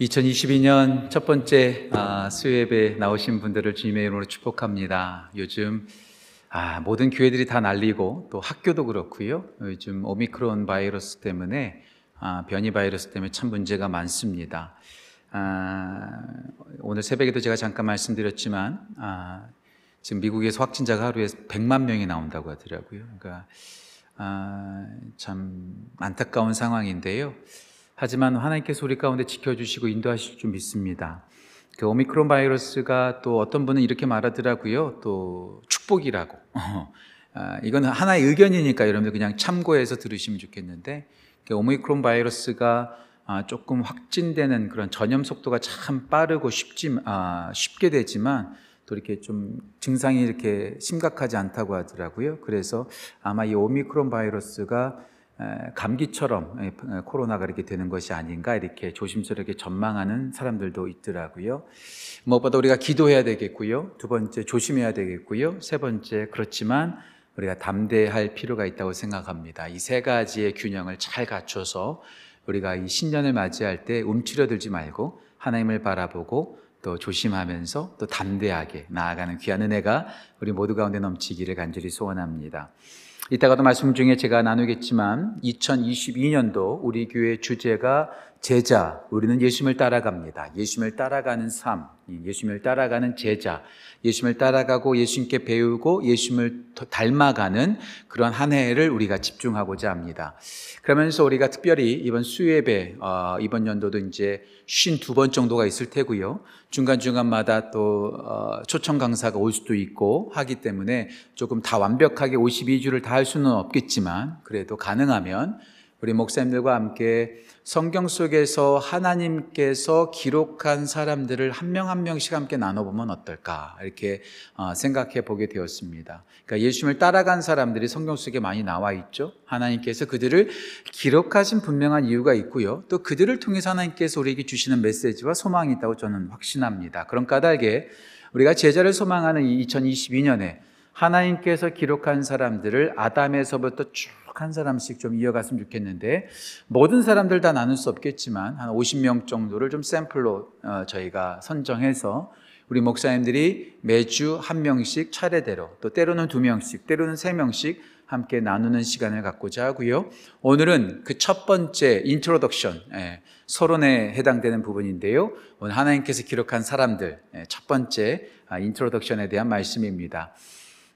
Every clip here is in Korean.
2022년 첫 번째 아, 수요예배 나오신 분들을 주님의 이름으로 축복합니다. 요즘 아, 모든 교회들이 다 날리고 또 학교도 그렇고요. 요즘 오미크론 바이러스 때문에 아, 변이 바이러스 때문에 참 문제가 많습니다. 아, 오늘 새벽에도 제가 잠깐 말씀드렸지만 아, 지금 미국에서 확진자가 하루에 100만 명이 나온다고 하더라고요. 그러니까 아, 참 안타까운 상황인데요. 하지만 하나님께서 우리 가운데 지켜주시고 인도하실 줄 믿습니다. 그 오미크론 바이러스가 또 어떤 분은 이렇게 말하더라고요. 또 축복이라고. 아, 이건 하나의 의견이니까 여러분들 그냥 참고해서 들으시면 좋겠는데 그 오미크론 바이러스가 아, 조금 확진되는 그런 전염 속도가 참 빠르고 쉽지 아, 쉽게 되지만 또 이렇게 좀 증상이 이렇게 심각하지 않다고 하더라고요. 그래서 아마 이 오미크론 바이러스가 감기처럼 코로나가 이렇게 되는 것이 아닌가 이렇게 조심스럽게 전망하는 사람들도 있더라고요. 무엇보다 우리가 기도해야 되겠고요. 두 번째 조심해야 되겠고요. 세 번째 그렇지만 우리가 담대할 필요가 있다고 생각합니다. 이 세 가지의 균형을 잘 갖춰서 우리가 이 신년을 맞이할 때 움츠려들지 말고 하나님을 바라보고 또 조심하면서 또 담대하게 나아가는 귀한 은혜가 우리 모두 가운데 넘치기를 간절히 소원합니다. 이따가도 말씀 중에 제가 나누겠지만 2022년도 우리 교회 주제가 제자, 우리는 예수님을 따라갑니다. 예수님을 따라가는 삶, 예수님을 따라가는 제자, 예수님을 따라가고 예수님께 배우고 예수님을 닮아가는 그런 한 해를 우리가 집중하고자 합니다. 그러면서 우리가 특별히 이번 수예배, 어, 이번 연도도 이제 52번 정도가 있을 테고요. 중간중간마다 또 어, 초청 강사가 올 수도 있고 하기 때문에 조금 다 완벽하게 52주를 다 할 수는 없겠지만 그래도 가능하면 우리 목사님들과 함께 성경 속에서 하나님께서 기록한 사람들을 한 명 한 명씩 함께 나눠보면 어떨까 이렇게 어, 생각해 보게 되었습니다. 그러니까 예수님을 따라간 사람들이 성경 속에 많이 나와 있죠. 하나님께서 그들을 기록하신 분명한 이유가 있고요. 또 그들을 통해서 하나님께서 우리에게 주시는 메시지와 소망이 있다고 저는 확신합니다. 그런 까닭에 우리가 제자를 소망하는 2022년에 하나님께서 기록한 사람들을 아담에서부터 쭉 한 사람씩 좀 이어갔으면 좋겠는데 모든 사람들 다 나눌 수 없겠지만 한 50명 정도를 좀 샘플로 어, 저희가 선정해서 우리 목사님들이 매주 한 명씩 차례대로 또 때로는 두 명씩 때로는 세 명씩 함께 나누는 시간을 갖고자 하고요. 오늘은 그 첫 번째 introduction 예, 서론에 해당되는 부분인데요. 오늘 하나님께서 기록한 사람들 예, 첫 번째 introduction에 대한 말씀입니다.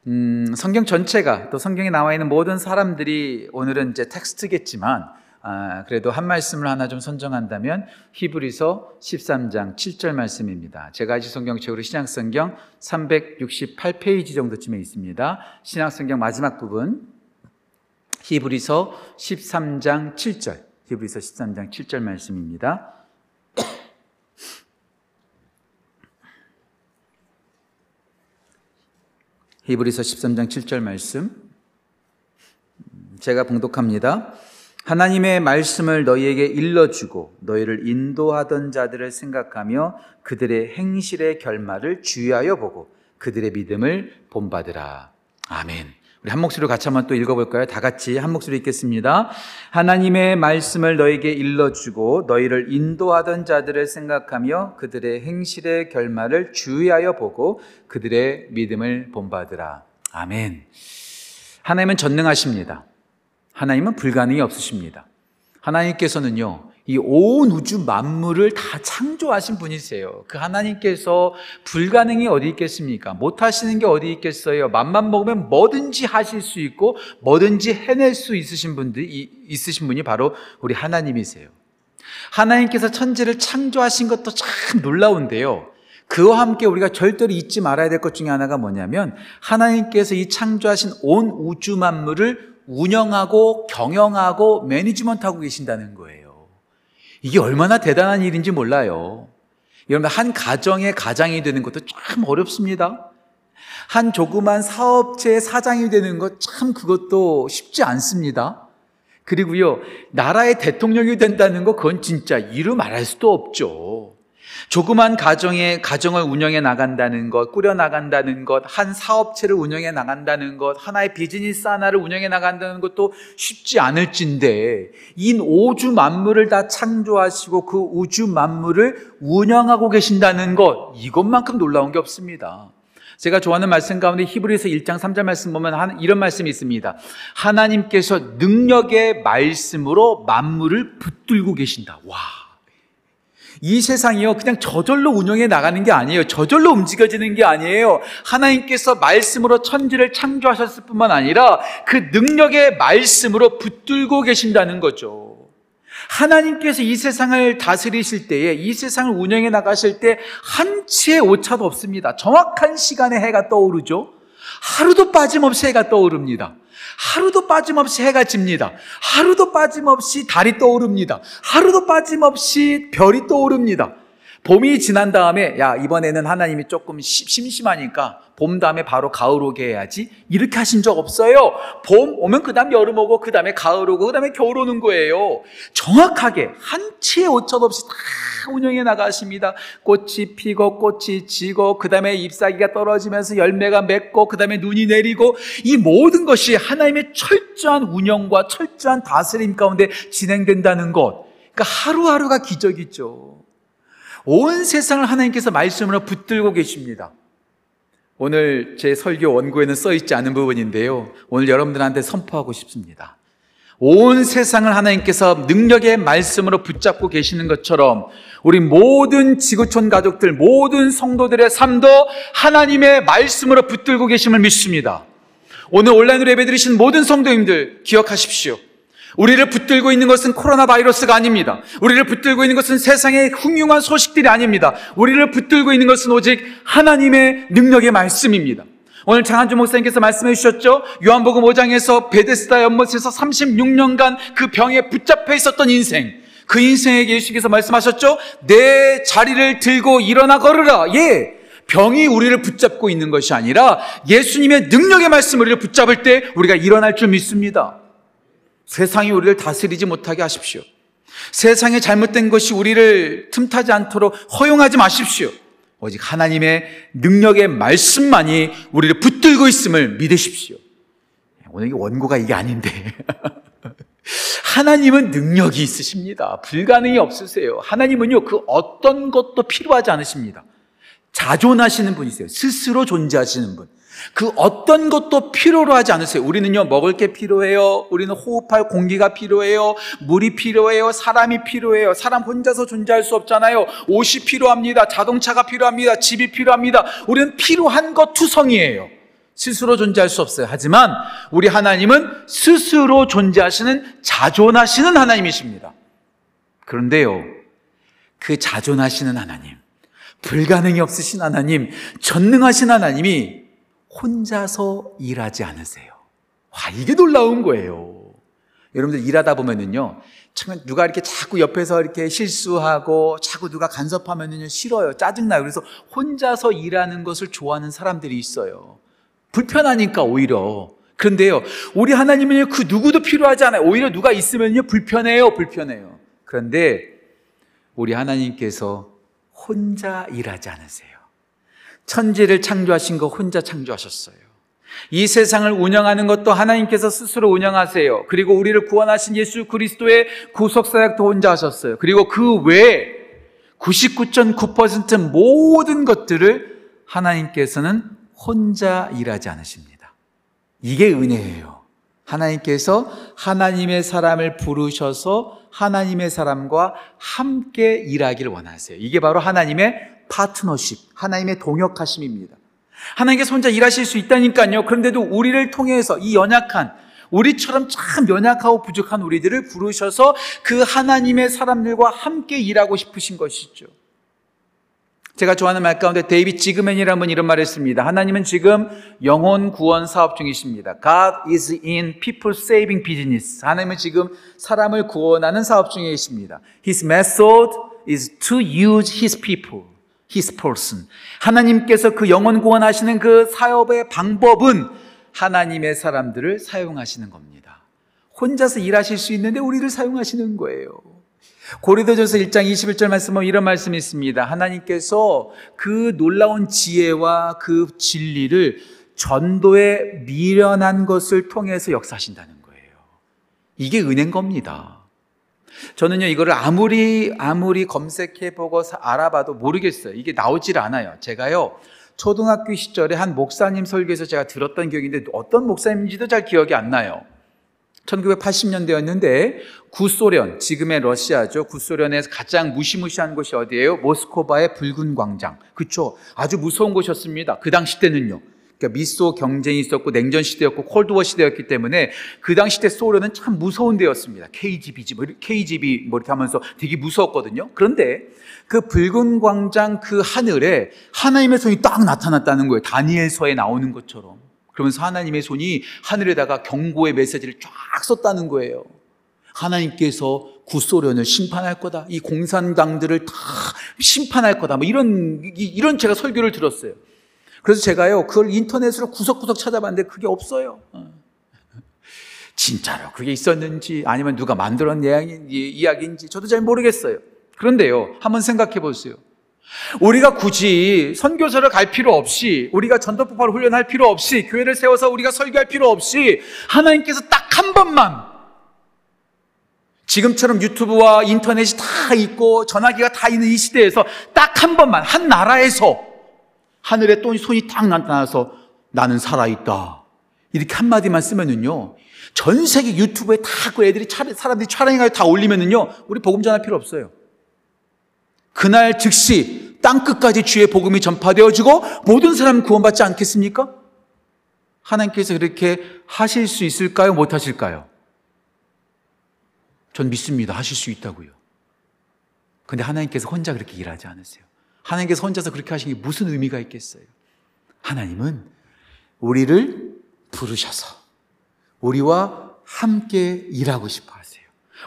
음, 성경 전체가 또 성경에 나와 있는 모든 사람들이 오늘은 이제 텍스트겠지만 아, 그래도 한 말씀을 하나 좀 선정한다면 히브리서 13장 7절 말씀입니다. 제가 아직 성경책으로 신약성경 368페이지 정도쯤에 있습니다. 신약성경 마지막 부분 히브리서 13장 7절 히브리서 13장 7절 말씀입니다. 히브리서 13장 7절 말씀 제가 봉독합니다. 하나님의 말씀을 너희에게 일러주고 너희를 인도하던 자들을 생각하며 그들의 행실의 결말을 주의하여 보고 그들의 믿음을 본받으라. 아멘. 우리 한 목소리로 같이 한번 또 읽어볼까요? 다 같이 한 목소리 읽겠습니다. 하나님의 말씀을 너에게 일러주고 너희를 인도하던 자들을 생각하며 그들의 행실의 결말을 주의하여 보고 그들의 믿음을 본받으라. 아멘. 하나님은 전능하십니다. 하나님은 불가능이 없으십니다. 하나님께서는요, 이 온 우주 만물을 다 창조하신 분이세요. 그 하나님께서 불가능이 어디 있겠습니까? 못하시는 게 어디 있겠어요? 맘만 먹으면 뭐든지 하실 수 있고 뭐든지 해낼 수 있으신 분들이 있으신 분이 바로 우리 하나님이세요. 하나님께서 천지를 창조하신 것도 참 놀라운데요. 그와 함께 우리가 절대로 잊지 말아야 될 것 중에 하나가 뭐냐면 하나님께서 이 창조하신 온 우주 만물을 운영하고 경영하고 매니지먼트하고 계신다는 거예요. 이게 얼마나 대단한 일인지 몰라요. 여러분, 한 가정의 가장이 되는 것도 참 어렵습니다. 한 조그만 사업체의 사장이 되는 것 참 그것도 쉽지 않습니다. 그리고요, 나라의 대통령이 된다는 거 그건 진짜 이루 말할 수도 없죠. 조그만 가정에 가정을 운영해 나간다는 것, 꾸려 나간다는 것, 한 사업체를 운영해 나간다는 것, 하나의 비즈니스 하나를 운영해 나간다는 것도 쉽지 않을진데 이 오주 만물을 다 창조하시고 그 우주 만물을 운영하고 계신다는 것 이것만큼 놀라운 게 없습니다. 제가 좋아하는 말씀 가운데 히브리서 1장 3절 말씀 보면 이런 말씀이 있습니다. 하나님께서 능력의 말씀으로 만물을 붙들고 계신다. 와. 이 세상이요, 그냥 저절로 운영해 나가는 게 아니에요. 저절로 움직여지는 게 아니에요. 하나님께서 말씀으로 천지를 창조하셨을 뿐만 아니라 그 능력의 말씀으로 붙들고 계신다는 거죠. 하나님께서 이 세상을 다스리실 때에 이 세상을 운영해 나가실 때 한 치의 오차도 없습니다. 정확한 시간에 해가 떠오르죠. 하루도 빠짐없이 해가 떠오릅니다. 하루도 빠짐없이 해가 집니다. 하루도 빠짐없이 달이 떠오릅니다. 하루도 빠짐없이 별이 떠오릅니다. 봄이 지난 다음에 야 이번에는 하나님이 조금 심심하니까 봄 다음에 바로 가을 오게 해야지 이렇게 하신 적 없어요. 봄 오면 그 다음 여름 오고 그 다음에 가을 오고 그 다음에 겨울 오는 거예요. 정확하게 한치의 오차 없이 다 운영해 나가십니다. 꽃이 피고 꽃이 지고 그 다음에 잎사귀가 떨어지면서 열매가 맺고 그 다음에 눈이 내리고 이 모든 것이 하나님의 철저한 운영과 철저한 다스림 가운데 진행된다는 것. 그러니까 하루하루가 기적이죠. 온 세상을 하나님께서 말씀으로 붙들고 계십니다. 오늘 제 설교 원고에는 써 있지 않은 부분인데요. 오늘 여러분들한테 선포하고 싶습니다. 온 세상을 하나님께서 능력의 말씀으로 붙잡고 계시는 것처럼 우리 모든 지구촌 가족들, 모든 성도들의 삶도 하나님의 말씀으로 붙들고 계심을 믿습니다. 오늘 온라인으로 예배드리신 모든 성도님들 기억하십시오. 우리를 붙들고 있는 것은 코로나 바이러스가 아닙니다. 우리를 붙들고 있는 것은 세상의 흉흉한 소식들이 아닙니다. 우리를 붙들고 있는 것은 오직 하나님의 능력의 말씀입니다. 오늘 장한주 목사님께서 말씀해 주셨죠? 요한복음 5장에서 베데스다 연못에서 36년간 그 병에 붙잡혀 있었던 인생. 그 인생에게 예수께서 말씀하셨죠? 내 자리를 들고 일어나 걸으라. 예. 병이 우리를 붙잡고 있는 것이 아니라 예수님의 능력의 말씀 우리를 붙잡을 때 우리가 일어날 줄 믿습니다. 세상이 우리를 다스리지 못하게 하십시오. 세상에 잘못된 것이 우리를 틈타지 않도록 허용하지 마십시오. 오직 하나님의 능력의 말씀만이 우리를 붙들고 있음을 믿으십시오. 오늘 원고가 이게 아닌데. 하나님은 능력이 있으십니다. 불가능이 없으세요. 하나님은요, 그 어떤 것도 필요하지 않으십니다. 자존하시는 분이세요. 스스로 존재하시는 분. 그 어떤 것도 필요로 하지 않으세요. 우리는요, 먹을 게 필요해요. 우리는 호흡할 공기가 필요해요. 물이 필요해요. 사람이 필요해요. 사람 혼자서 존재할 수 없잖아요. 옷이 필요합니다. 자동차가 필요합니다. 집이 필요합니다. 우리는 필요한 것 투성이에요. 스스로 존재할 수 없어요. 하지만 우리 하나님은 스스로 존재하시는 자존하시는 하나님이십니다. 그런데요, 그 자존하시는 하나님, 불가능이 없으신 하나님, 전능하신 하나님이 혼자서 일하지 않으세요. 와, 이게 놀라운 거예요. 여러분들 일하다 보면은요, 참 누가 이렇게 자꾸 옆에서 이렇게 실수하고 자꾸 누가 간섭하면은요, 싫어요. 짜증나요. 그래서 혼자서 일하는 것을 좋아하는 사람들이 있어요. 불편하니까 오히려. 그런데요, 우리 하나님은요, 그 누구도 필요하지 않아요. 오히려 누가 있으면요, 불편해요. 불편해요. 그런데 우리 하나님께서 혼자 일하지 않으세요. 천지를 창조하신 거 혼자 창조하셨어요. 이 세상을 운영하는 것도 하나님께서 스스로 운영하세요. 그리고 우리를 구원하신 예수 그리스도의 구속사역도 혼자 하셨어요. 그리고 그 외에 99.9% 모든 것들을 하나님께서는 혼자 일하지 않으십니다. 이게 은혜예요. 하나님께서 하나님의 사람을 부르셔서 하나님의 사람과 함께 일하기를 원하세요. 이게 바로 하나님의 파트너십, 하나님의 동역하심입니다. 하나님께서 혼자 일하실 수 있다니까요. 그런데도 우리를 통해서 이 연약한, 우리처럼 참 연약하고 부족한 우리들을 부르셔서 그 하나님의 사람들과 함께 일하고 싶으신 것이죠. 제가 좋아하는 말 가운데 데이비 지그맨이라는 분 이런 말을 했습니다. 하나님은 지금 영혼 구원 사업 중이십니다. God is in people saving business. 하나님은 지금 사람을 구원하는 사업 중에 계십니다. His method is to use his people. His person. 하나님께서 그 영혼 구원하시는 그 사업의 방법은 하나님의 사람들을 사용하시는 겁니다. 혼자서 일하실 수 있는데 우리를 사용하시는 거예요. 고린도전서 1장 21절 말씀은 이런 말씀이 있습니다. 하나님께서 그 놀라운 지혜와 그 진리를 전도에 미련한 것을 통해서 역사하신다는 거예요. 이게 은혜인 겁니다. 저는요, 이거를 아무리, 아무리 검색해 보고 알아봐도 모르겠어요. 이게 나오질 않아요. 제가요, 초등학교 시절에 한 목사님 설교에서 제가 들었던 기억인데 어떤 목사님인지도 잘 기억이 안 나요. 1980년대였는데 구소련, 지금의 러시아죠. 구소련에서 가장 무시무시한 곳이 어디예요? 모스코바의 붉은 광장. 그쵸? 아주 무서운 곳이었습니다. 그 당시 때는요. 그러니까 미소 경쟁이 있었고 냉전 시대였고 콜드워 시대였기 때문에 그 당시 때 소련은 참 무서운 데였습니다. KGB, 뭐 KGB 뭐 이렇게 하면서 되게 무서웠거든요. 그런데 그 붉은 광장 그 하늘에 하나님의 손이 딱 나타났다는 거예요. 다니엘서에 나오는 것처럼. 그러면서 하나님의 손이 하늘에다가 경고의 메시지를 쫙 썼다는 거예요. 하나님께서 구소련을 심판할 거다. 이 공산당들을 다 심판할 거다. 뭐 이런, 이런 제가 설교를 들었어요. 그래서 제가요, 그걸 인터넷으로 구석구석 찾아봤는데 그게 없어요. 어. 진짜로 그게 있었는지 아니면 누가 만들었 이야기인지 저도 잘 모르겠어요. 그런데요, 한번 생각해 보세요. 우리가 굳이 선교사를 갈 필요 없이 우리가 전도법을 훈련할 필요 없이 교회를 세워서 우리가 설교할 필요 없이 하나님께서 딱 한 번만 지금처럼 유튜브와 인터넷이 다 있고 전화기가 다 있는 이 시대에서 딱 한 번만 한 나라에서 하늘에 또 손이 딱 나타나서 나는 살아있다. 이렇게 한마디만 쓰면은요. 전 세계 유튜브에 다 그 애들이 사람들이 촬영해서 다 올리면은요. 우리 복음 전할 필요 없어요. 그날 즉시 땅 끝까지 주의 복음이 전파되어지고 모든 사람 구원받지 않겠습니까? 하나님께서 그렇게 하실 수 있을까요? 못 하실까요? 전 믿습니다. 하실 수 있다고요. 근데 하나님께서 혼자 그렇게 일하지 않으세요. 하나님께서 혼자서 그렇게 하신 게 무슨 의미가 있겠어요? 하나님은 우리를 부르셔서 우리와 함께 일하고 싶어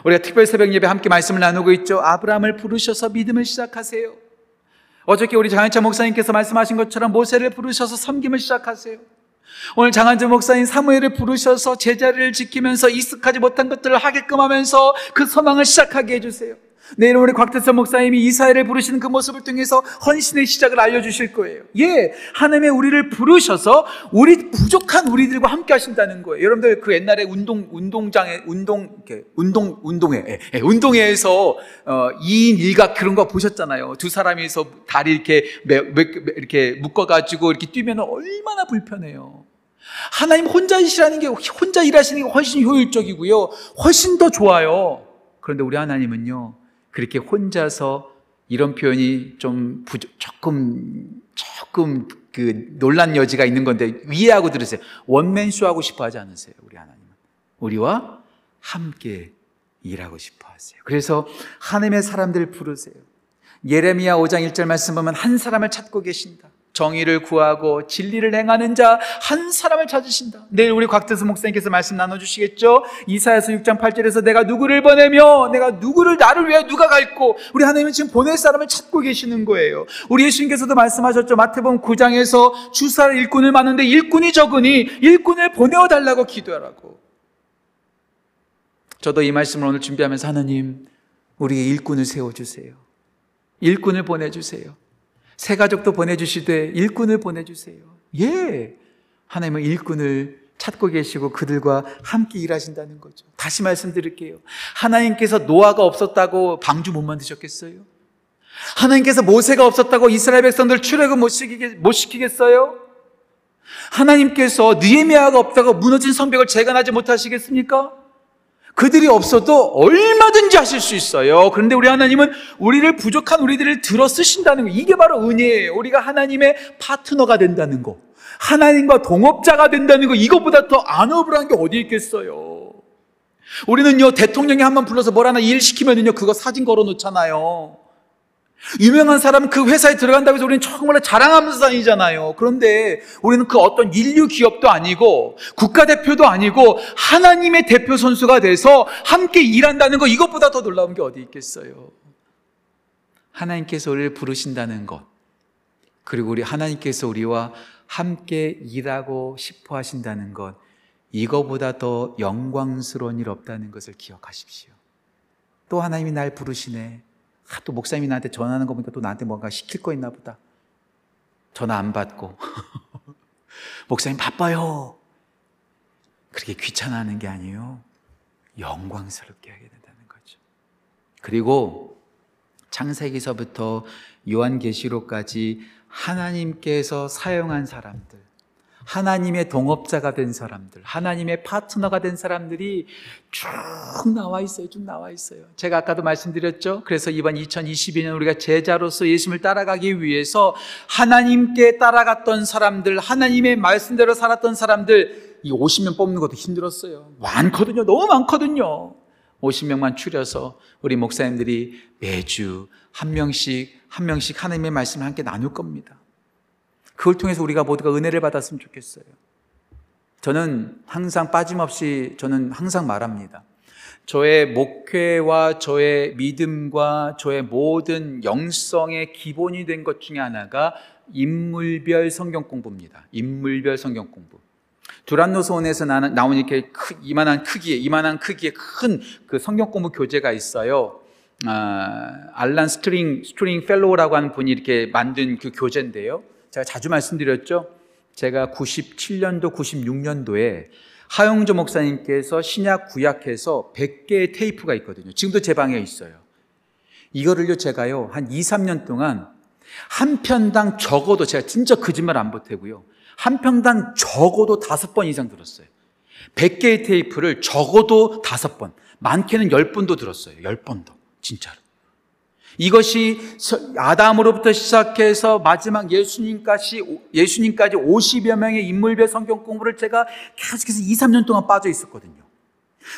우리가 특별 새벽 예배 함께 말씀을 나누고 있죠. 아브라함을 부르셔서 믿음을 시작하세요. 어저께 우리 장한철 목사님께서 말씀하신 것처럼 모세를 부르셔서 섬김을 시작하세요. 오늘 장한재 목사님 사무엘을 부르셔서 제자리를 지키면서 익숙하지 못한 것들을 하게끔 하면서 그 소망을 시작하게 해주세요. 내일 우리 곽태선 목사님이 이사회를 부르시는 그 모습을 통해서 헌신의 시작을 알려주실 거예요. 예, 하나님의 우리를 부르셔서 우리 부족한 우리들과 함께 하신다는 거예요. 여러분들 그 옛날에 운동 운동장에 운동 이렇게 운동 운동회 예, 예, 운동회에서 어, 2인 1각 그런 거 보셨잖아요. 두 사람이서 다리 이렇게 매, 매, 이렇게 묶어가지고 이렇게 뛰면 얼마나 불편해요. 하나님 혼자 일하시는 게 혼자 일하시는 게 훨씬 효율적이고요. 훨씬 더 좋아요. 그런데 우리 하나님은요. 그렇게 혼자서 이런 표현이 좀 부족, 조금, 조금 그 논란 여지가 있는 건데 이해하고 들으세요. 원맨쇼 하고 싶어 하지 않으세요, 우리 하나님은. 우리와 함께 일하고 싶어 하세요. 그래서 하나님의 사람들을 부르세요. 예레미야 5장 1절 말씀 보면 한 사람을 찾고 계신다. 정의를 구하고 진리를 행하는 자 한 사람을 찾으신다. 내일 우리 곽태수 목사님께서 말씀 나눠주시겠죠? 이사야서 6장 8절에서 내가 누구를 보내며 내가 누구를 나를 위해 누가 갈고 우리 하나님은 지금 보낼 사람을 찾고 계시는 거예요. 우리 예수님께서도 말씀하셨죠. 마태복음 9장에서 주사를 일꾼을 많은데 일꾼이 적으니 일꾼을 보내어 달라고 기도하라고. 저도 이 말씀을 오늘 준비하면서 하나님 우리의 일꾼을 세워주세요. 일꾼을 보내주세요. 새 가족도 보내주시되 일꾼을 보내주세요. 예. 하나님은 일꾼을 찾고 계시고 그들과 함께 일하신다는 거죠. 다시 말씀드릴게요. 하나님께서 노아가 없었다고 방주 못 만드셨겠어요? 하나님께서 모세가 없었다고 이스라엘 백성들 출애굽 못, 못 시키겠어요? 하나님께서 느헤미야가 없다고 무너진 성벽을 재건하지 못하시겠습니까? 그들이 없어도 얼마든지 하실 수 있어요. 그런데 우리 하나님은 우리를 부족한 우리들을 들어 쓰신다는 거. 이게 바로 은혜예요. 우리가 하나님의 파트너가 된다는 거. 하나님과 동업자가 된다는 거. 이것보다 더 안어블한 게 어디 있겠어요. 우리는요, 대통령이 한 번 불러서 뭘 하나 일 시키면은요, 그거 사진 걸어 놓잖아요. 유명한 사람 그 회사에 들어간다고 해서 우리는 정말 자랑하면서 다니잖아요. 그런데 우리는 그 어떤 인류 기업도 아니고 국가대표도 아니고 하나님의 대표 선수가 돼서 함께 일한다는 거 이것보다 더 놀라운 게 어디 있겠어요. 하나님께서 우리를 부르신다는 것. 그리고 우리 하나님께서 우리와 함께 일하고 싶어 하신다는 것. 이거보다 더 영광스러운 일 없다는 것을 기억하십시오. 또 하나님이 날 부르시네. 아, 또 목사님이 나한테 전하는 거 보니까 또 나한테 뭔가 시킬 거 있나 보다. 전화 안 받고. 목사님 바빠요. 그렇게 귀찮아하는 게 아니에요. 영광스럽게 하게 된다는 거죠. 그리고 창세기서부터 요한계시록까지 하나님께서 사용한 사람들, 하나님의 동업자가 된 사람들, 하나님의 파트너가 된 사람들이 쭉 나와 있어요. 쭉 나와 있어요. 제가 아까도 말씀드렸죠. 그래서 이번 2022년 우리가 제자로서 예수님을 따라가기 위해서 하나님께 따라갔던 사람들, 하나님의 말씀대로 살았던 사람들, 이 50명 뽑는 것도 힘들었어요. 많거든요. 너무 많거든요. 50명만 추려서 우리 목사님들이 매주 한 명씩, 한 명씩 하나님의 말씀을 함께 나눌 겁니다. 그걸 통해서 우리가 모두가 은혜를 받았으면 좋겠어요. 저는 항상 빠짐없이 저는 항상 말합니다. 저의 목회와 저의 믿음과 저의 모든 영성의 기본이 된 것 중에 하나가 인물별 성경 공부입니다. 인물별 성경 공부. 두란노서원에서 나온 이렇게 크, 이만한 크기의 이만한 크기의 큰 그 성경 공부 교재가 있어요. 아, 알란 스트링 스트링 펠로우라고 하는 분이 이렇게 만든 그 교재인데요. 제가 자주 말씀드렸죠. 제가 97년도, 96년도에 하용조 목사님께서 신약 구약해서 100개의 테이프가 있거든요. 지금도 제 방에 있어요. 이거를요, 제가요, 한 2, 3년 동안 한 편당 적어도 제가 진짜 거짓말 안 보태고요. 한 편당 적어도 다섯 번 이상 들었어요. 100개의 테이프를 적어도 다섯 번, 많게는 10번도 들었어요. 10번도. 진짜로. 이것이 아담으로부터 시작해서 마지막 예수님까지, 예수님까지 50여 명의 인물별 성경 공부를 제가 계속해서 2, 3년 동안 빠져 있었거든요.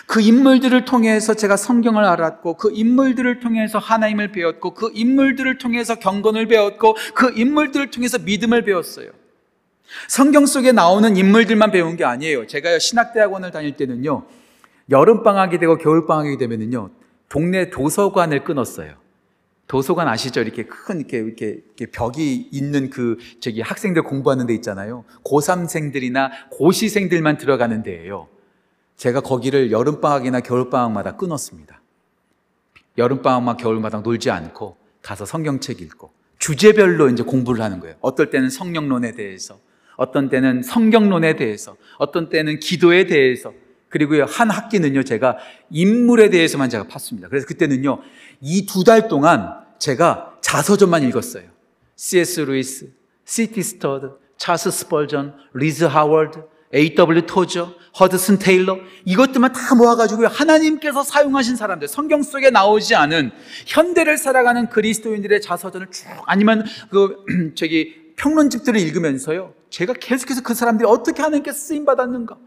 그 인물들을 통해서 제가 성경을 알았고, 그 인물들을 통해서 하나님을 배웠고, 그 인물들을 통해서 경건을 배웠고, 그 인물들을 통해서 믿음을 배웠어요. 성경 속에 나오는 인물들만 배운 게 아니에요. 제가 신학대학원을 다닐 때는요, 여름방학이 되고 겨울방학이 되면은요, 동네 도서관을 끊었어요. 도서관 아시죠? 이렇게 큰 이렇게, 이렇게, 이렇게 벽이 있는 그 저기 학생들 공부하는 데 있잖아요. 고3생들이나 고시생들만 들어가는 데예요. 제가 거기를 여름방학이나 겨울방학마다 끊었습니다. 여름방학만 겨울마다 놀지 않고 가서 성경책 읽고 주제별로 이제 공부를 하는 거예요. 어떨 때는 성령론에 대해서, 어떤 때는 성경론에 대해서, 어떤 때는 기도에 대해서, 그리고요, 한 학기는요, 제가 인물에 대해서만 제가 팠습니다. 그래서 그때는요, 이 두 달 동안 제가 자서전만 읽었어요. C.S. 루이스, C.T. 스터드, 찰스 스펄전, 리즈 하월즈, A.W. 토저, 허드슨 테일러 이것들만 다 모아가지고 하나님께서 사용하신 사람들 성경 속에 나오지 않은 현대를 살아가는 그리스도인들의 자서전을 쭉 아니면 그 저기 평론집들을 읽으면서요 제가 계속해서 그 사람들이 어떻게 하나님께 쓰임 받았는가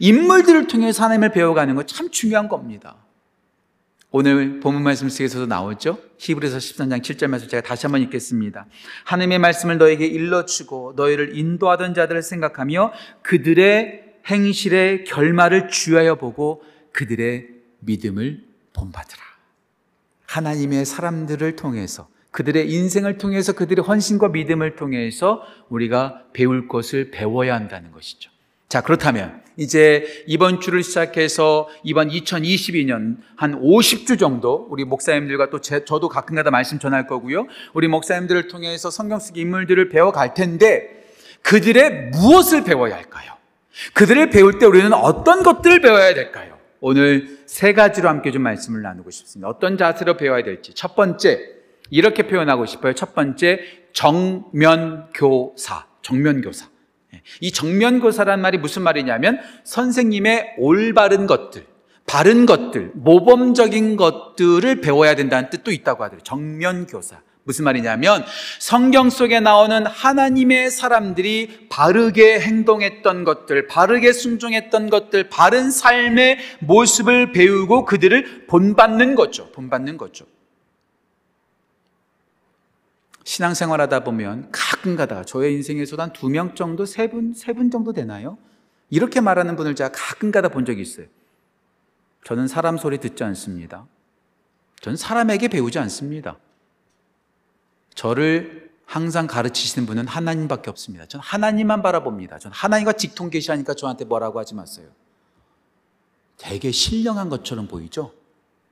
인물들을 통해서 하나님을 배워가는 거 참 중요한 겁니다. 오늘 본문 말씀 속에서도 나오죠. 히브리서 13장 7절 말씀 제가 다시 한번 읽겠습니다. 하나님의 말씀을 너에게 일러주고 너희를 인도하던 자들을 생각하며 그들의 행실의 결말을 주하여 보고 그들의 믿음을 본받으라. 하나님의 사람들을 통해서 그들의 인생을 통해서 그들의 헌신과 믿음을 통해서 우리가 배울 것을 배워야 한다는 것이죠. 자, 그렇다면 이제 이번 주를 시작해서 이번 2022년 한 50주 정도 우리 목사님들과 또 제, 저도 가끔가다 말씀 전할 거고요. 우리 목사님들을 통해서 성경 속 인물들을 배워갈 텐데 그들의 무엇을 배워야 할까요? 그들을 배울 때 우리는 어떤 것들을 배워야 될까요? 오늘 세 가지로 함께 좀 말씀을 나누고 싶습니다. 어떤 자세로 배워야 될지. 첫 번째, 이렇게 표현하고 싶어요. 첫 번째, 정면교사. 정면교사. 이 정면교사란 말이 무슨 말이냐면 선생님의 올바른 것들, 바른 것들, 모범적인 것들을 배워야 된다는 뜻도 있다고 하더라고요. 정면교사. 무슨 말이냐면 성경 속에 나오는 하나님의 사람들이 바르게 행동했던 것들, 바르게 순종했던 것들, 바른 삶의 모습을 배우고 그들을 본받는 거죠. 본받는 거죠. 신앙생활 하다 보면 가끔 가다가 저의 인생에서도 한 두 명 정도, 세 분, 세 분 정도 되나요? 이렇게 말하는 분을 제가 가끔 가다 본 적이 있어요. 저는 사람 소리 듣지 않습니다. 저는 사람에게 배우지 않습니다. 저를 항상 가르치시는 분은 하나님밖에 없습니다. 저는 하나님만 바라봅니다. 저는 하나님과 직통 계시하니까 저한테 뭐라고 하지 마세요. 되게 신령한 것처럼 보이죠?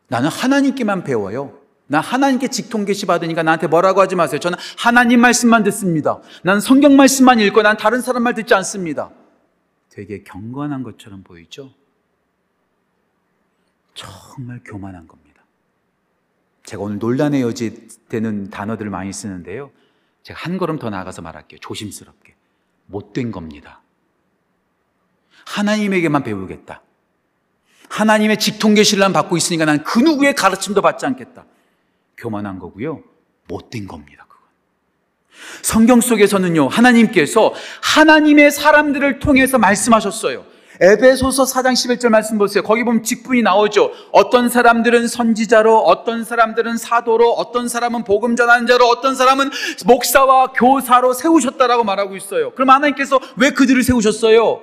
나는 하나님께만 배워요. 나 하나님께 직통 계시 받으니까 나한테 뭐라고 하지 마세요. 저는 하나님 말씀만 듣습니다. 난 성경 말씀만 읽고 난 다른 사람 말 듣지 않습니다. 되게 경건한 것처럼 보이죠? 정말 교만한 겁니다. 제가 오늘 논란의 여지 되는 단어들을 많이 쓰는데요. 제가 한 걸음 더 나아가서 말할게요. 조심스럽게. 못된 겁니다. 하나님에게만 배우겠다. 하나님의 직통 계시를 받고 있으니까 난 그 누구의 가르침도 받지 않겠다. 교만한 거고요. 못된 겁니다. 그건. 성경 속에서는요. 하나님께서 하나님의 사람들을 통해서 말씀하셨어요. 에베소서 4장 11절 말씀 보세요. 거기 보면 직분이 나오죠. 어떤 사람들은 선지자로, 어떤 사람들은 사도로, 어떤 사람은 복음 전하는 자로, 어떤 사람은 목사와 교사로 세우셨다라고 말하고 있어요. 그럼 하나님께서 왜 그들을 세우셨어요?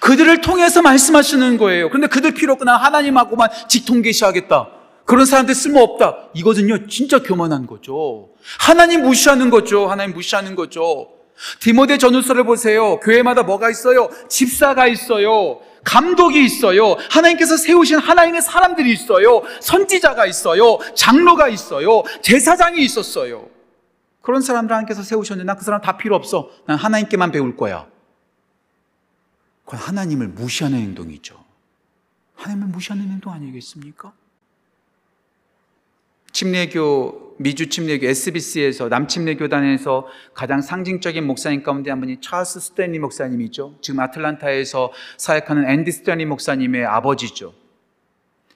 그들을 통해서 말씀하시는 거예요. 그런데 그들 필요 없구나. 하나님하고만 직통계시하겠다. 그런 사람들 쓸모없다. 이거는요, 진짜 교만한 거죠. 하나님 무시하는 거죠. 하나님 무시하는 거죠. 디모데 전후서를 보세요. 교회마다 뭐가 있어요? 집사가 있어요. 감독이 있어요. 하나님께서 세우신 하나님의 사람들이 있어요. 선지자가 있어요. 장로가 있어요. 제사장이 있었어요. 그런 사람들 하나님께서 세우셨는데 난 그 사람 다 필요 없어. 난 하나님께만 배울 거야. 그건 하나님을 무시하는 행동이죠. 하나님을 무시하는 행동 아니겠습니까? 침례교 미주 침례교 SBC에서 남침례교단에서 가장 상징적인 목사님 가운데 한 분이 찰스 스탠리 목사님이죠. 지금 아틀란타에서 사역하는 앤디 스탠리 목사님의 아버지죠.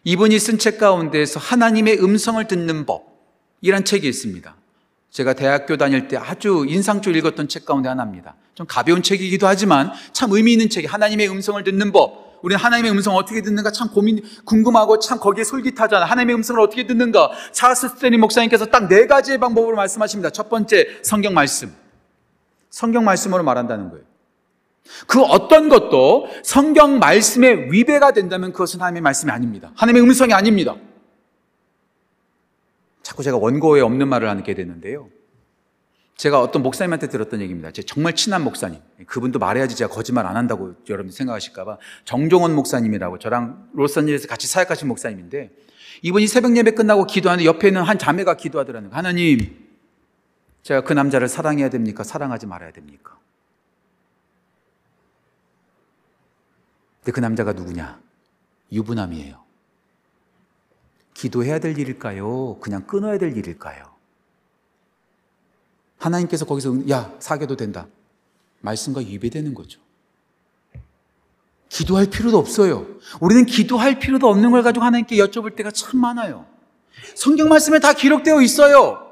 이분이 쓴 책 가운데에서 하나님의 음성을 듣는 법이란 책이 있습니다. 제가 대학교 다닐 때 아주 인상적으로 읽었던 책 가운데 하나입니다. 좀 가벼운 책이기도 하지만 참 의미 있는 책이 하나님의 음성을 듣는 법. 우리는 하나님의 음성을 어떻게 듣는가 참 고민, 궁금하고 참 거기에 솔깃하잖아. 하나님의 음성을 어떻게 듣는가. 찰스 스탠리 목사님께서 딱 네 가지의 방법으로 말씀하십니다. 첫 번째, 성경 말씀. 성경 말씀으로 말한다는 거예요. 그 어떤 것도 성경 말씀에 위배가 된다면 그것은 하나님의 말씀이 아닙니다. 하나님의 음성이 아닙니다. 자꾸 제가 원고에 없는 말을 하게 되는데요. 제가 어떤 목사님한테 들었던 얘기입니다. 제 정말 친한 목사님. 그분도 말해야지 제가 거짓말 안 한다고 여러분들 생각하실까봐. 정종원 목사님이라고 저랑 로스앤젤레스 같이 사역하신 목사님인데 이분이 새벽 예배 끝나고 기도하는데 옆에 있는 한 자매가 기도하더라는 거예요. 하나님, 제가 그 남자를 사랑해야 됩니까? 사랑하지 말아야 됩니까? 근데 그 남자가 누구냐? 유부남이에요. 기도해야 될 일일까요? 그냥 끊어야 될 일일까요? 하나님께서 거기서 야 사귀어도 된다. 말씀과 위배되는 거죠. 기도할 필요도 없어요. 우리는 기도할 필요도 없는 걸 가지고 하나님께 여쭤볼 때가 참 많아요. 성경 말씀에 다 기록되어 있어요.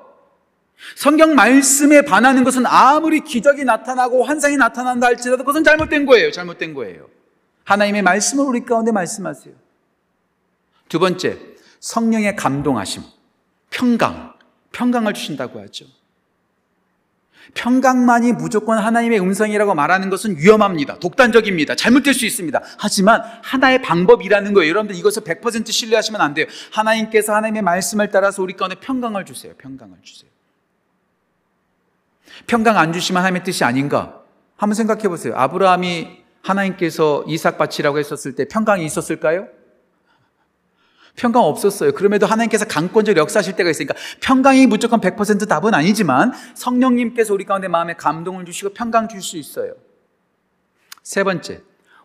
성경 말씀에 반하는 것은 아무리 기적이 나타나고 환상이 나타난다 할지라도 그것은 잘못된 거예요. 잘못된 거예요. 하나님의 말씀을 우리 가운데 말씀하세요. 두 번째, 성령의 감동하심, 평강, 평강을 주신다고 하죠. 평강만이 무조건 하나님의 음성이라고 말하는 것은 위험합니다. 독단적입니다. 잘못될 수 있습니다. 하지만 하나의 방법이라는 거예요. 여러분들 이것을 100% 신뢰하시면 안 돼요. 하나님께서 하나님의 말씀을 따라서 우리 가운데 평강을 주세요. 평강을 주세요. 평강 안 주시면 하나님의 뜻이 아닌가? 한번 생각해 보세요. 아브라함이 하나님께서 이삭 바치라고 했었을 때 평강이 있었을까요? 평강 없었어요. 그럼에도 하나님께서 강권적으로 역사하실 때가 있으니까 평강이 무조건 100% 답은 아니지만 성령님께서 우리 가운데 마음에 감동을 주시고 평강 줄 수 있어요. 세 번째,